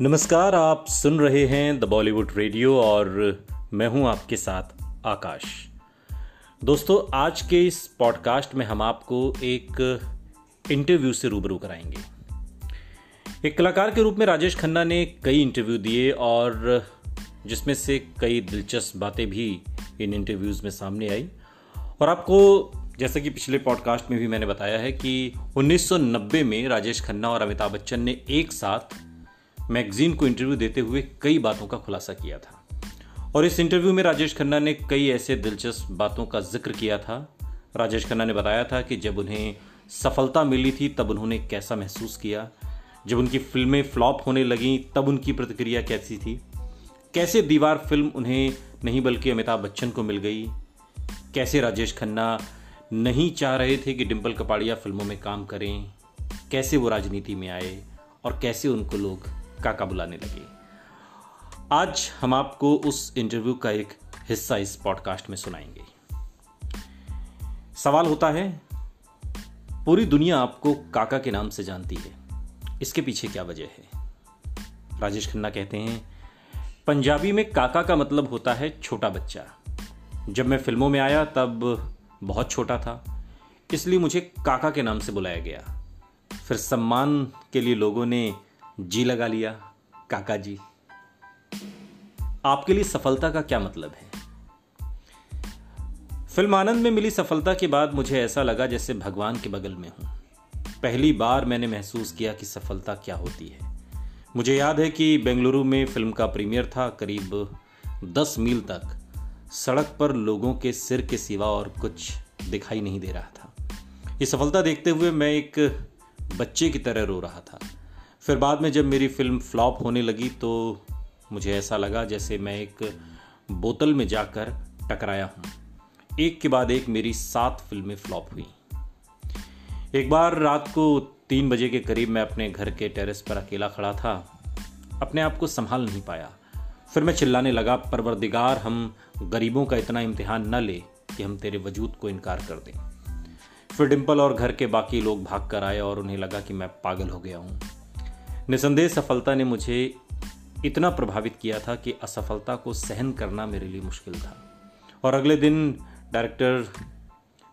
नमस्कार, आप सुन रहे हैं द बॉलीवुड रेडियो और मैं हूँ आपके साथ आकाश। दोस्तों, आज के इस पॉडकास्ट में हम आपको एक इंटरव्यू से रूबरू कराएँगे। एक कलाकार के रूप में राजेश खन्ना ने कई इंटरव्यू दिए और जिसमें से कई दिलचस्प बातें भी इन इंटरव्यूज़ में सामने आई। और आपको, जैसा कि पिछले पॉडकास्ट में भी मैंने बताया है कि 1990 में राजेश खन्ना और अमिताभ बच्चन ने एक साथ मैगजीन को इंटरव्यू देते हुए कई बातों का खुलासा किया था। और इस इंटरव्यू में राजेश खन्ना ने कई ऐसे दिलचस्प बातों का ज़िक्र किया था। राजेश खन्ना ने बताया था कि जब उन्हें सफलता मिली थी, तब उन्होंने कैसा महसूस किया। जब उनकी फ़िल्में फ्लॉप होने लगीं, तब उनकी प्रतिक्रिया कैसी थी। कैसे दीवार फ़िल्म उन्हें नहीं बल्कि अमिताभ बच्चन को मिल गई। कैसे राजेश खन्ना नहीं चाह रहे थे कि डिम्पल कपाड़िया फ़िल्मों में काम करें। कैसे वो राजनीति में आए और कैसे उनको लोग काका बुलाने लगे। आज हम आपको उस इंटरव्यू का एक हिस्सा इस पॉडकास्ट में सुनाएँगे। सवाल होता है, पूरी दुनिया आपको काका के नाम से जानती है। इसके पीछे क्या वजह है? राजेश खन्ना कहते हैं, पंजाबी में काका का मतलब होता है छोटा बच्चा। जब मैं फ़िल्मों में आया तब बहुत छोटा था, इसलिए मुझे काका के नाम से बुलाया गया। फिर सम्मान के लिए लोगों ने जी लगा लिया, काका जी। आपके लिए सफलता का क्या मतलब है? फ़िल्म आनंद में मिली सफलता के बाद मुझे ऐसा लगा जैसे भगवान के बगल में हूँ। पहली बार मैंने महसूस किया कि सफलता क्या होती है। मुझे याद है कि बेंगलुरु में फ़िल्म का प्रीमियर था करीब दस मील तक। सड़क पर लोगों के सिर के सिवा और कुछ दिखाई नहीं दे रहा था। ये सफलता देखते हुए मैं एक बच्चे की तरह रो रहा था। फिर बाद में जब मेरी फ़िल्म फ्लॉप होने लगी तो मुझे ऐसा लगा जैसे मैं एक बोतल में जाकर टकराया हूँ। एक के बाद एक मेरी सात फ़िल्में फ्लॉप हुई। एक बार रात को तीन बजे के करीब मैं अपने घर के टेरेस पर अकेला खड़ा था। अपने आप को संभाल नहीं पाया। फिर मैं चिल्लाने लगा, परवरदिगार, हम गरीबों का इतना इम्तिहान न ले कि हम तेरे वजूद को इनकार कर दें। फिर डिम्पल और घर के बाकी लोग भाग कर आए और उन्हें लगा कि मैं पागल हो गया हूँ। निसंदेह सफलता ने मुझे इतना प्रभावित किया था कि असफलता को सहन करना मेरे लिए मुश्किल था। और अगले दिन डायरेक्टर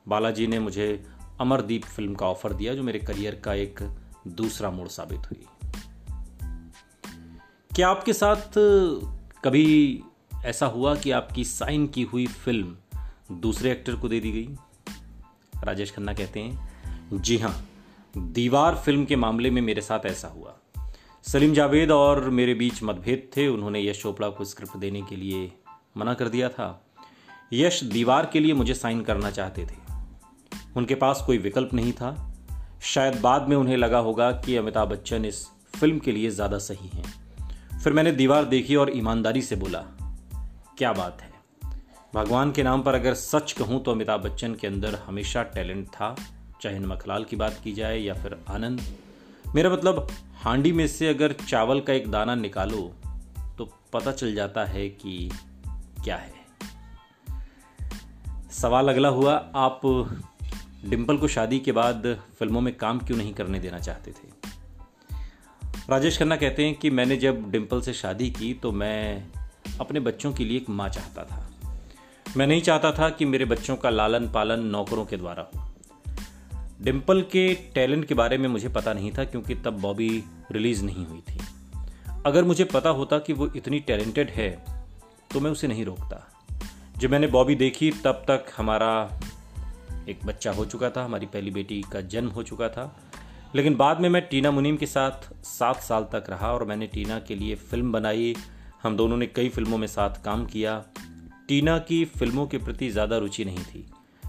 बालाजी ने मुझे अमरदीप फ़िल्म का ऑफ़र दिया, जो मेरे करियर का एक दूसरा मोड़ साबित हुई। क्या आपके साथ कभी ऐसा हुआ कि आपकी साइन की हुई फ़िल्म दूसरे एक्टर को दे दी गई? राजेश खन्ना कहते हैं, जी हाँ दीवार फ़िल्म के मामले में मेरे साथ ऐसा हुआ। सलीम जावेद और मेरे बीच मतभेद थे। उन्होंने यश चोपड़ा को स्क्रिप्ट देने के लिए मना कर दिया था। यश दीवार के लिए मुझे साइन करना चाहते थे। उनके पास कोई विकल्प नहीं था। शायद बाद में उन्हें लगा होगा कि अमिताभ बच्चन इस फ़िल्म के लिए ज़्यादा सही हैं। फिर मैंने दीवार देखी और ईमानदारी से बोला, क्या बात है। भगवान के नाम पर अगर सच कहूँ तो अमिताभ बच्चन के अंदर हमेशा टैलेंट था। चाहे नमकलाल की बात की जाए या फिर आनंद। मेरा मतलब हांडी में से अगर चावल का एक दाना निकालो तो पता चल जाता है कि क्या है। सवाल अगला हुआ, आप डिम्पल को शादी के बाद फ़िल्मों में काम क्यों नहीं करने देना चाहते थे? राजेश खन्ना कहते हैं कि मैंने जब डिम्पल से शादी की तो मैं अपने बच्चों के लिए एक माँ चाहता था। मैं नहीं चाहता था कि मेरे बच्चों का लालन पालन नौकरों के द्वारा हो। डिम्पल के टैलेंट के बारे में मुझे पता नहीं था क्योंकि तब बॉबी रिलीज़ नहीं हुई थी। अगर मुझे पता होता कि वो इतनी टैलेंटेड है तो मैं उसे नहीं रोकता। जब मैंने बॉबी देखी, तब तक हमारा एक बच्चा हो चुका था, हमारी पहली बेटी का जन्म हो चुका था। लेकिन बाद में मैं टीना मुनीम के साथ सात साल तक रहा और मैंने टीना के लिए फ़िल्म बनाई। हम दोनों ने कई फ़िल्मों में साथ काम किया। टीना की फ़िल्मों के प्रति ज़्यादा रुचि नहीं थी।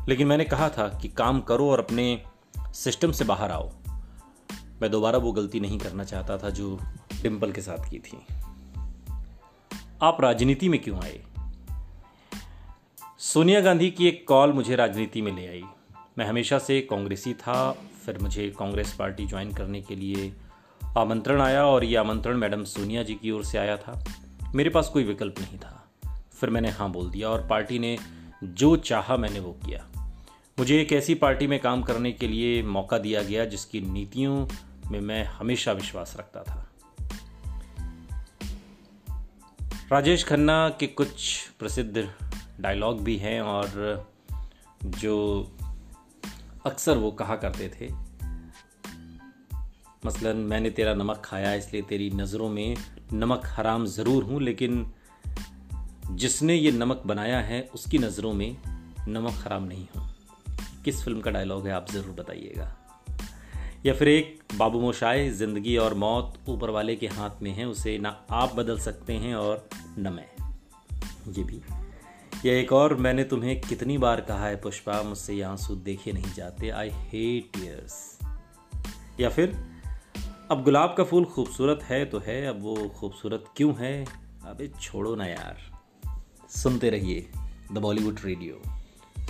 लेकिन मैंने कहा था कि काम करो और अपने सिस्टम से बाहर आओ। मैं दोबारा वो गलती नहीं करना चाहता था जो डिम्पल के साथ की थी। आप राजनीति में क्यों आए? सोनिया गांधी की एक कॉल मुझे राजनीति में ले आई। मैं हमेशा से कांग्रेसी था, फिर मुझे कांग्रेस पार्टी ज्वाइन करने के लिए आमंत्रण आया और ये आमंत्रण मैडम सोनिया जी की ओर से आया था। मेरे पास कोई विकल्प नहीं था। फिर मैंने हाँ बोल दिया और पार्टी ने जो चाहा मैंने वो किया। मुझे एक ऐसी पार्टी में काम करने के लिए मौका दिया गया जिसकी नीतियों में मैं हमेशा विश्वास रखता था। राजेश खन्ना के कुछ प्रसिद्ध डायलॉग भी हैं और जो अक्सर वो कहा करते थे। मसलन, मैंने तेरा नमक खाया, इसलिए तेरी नज़रों में नमक हराम ज़रूर हूँ, लेकिन जिसने ये नमक बनाया है, उसकी नज़रों में नमक हराम नहीं हूँ। किस फ़िल्म का डायलॉग है, आप ज़रूर बताइएगा। या फिर एक बाबू मोशाए ज़िंदगी और मौत ऊपर वाले के हाथ में है, उसे ना आप बदल सकते हैं और न मैं। ये भी। या एक और, मैंने तुम्हें कितनी बार कहा है, पुष्पा, मुझसे ये आँसू देखे नहीं जाते आई हेट टीयर्स या फिर, अब गुलाब का फूल खूबसूरत है तो है, अब वो खूबसूरत क्यों है, अबे छोड़ो ना यार। सुनते रहिए द बॉलीवुड रेडियो।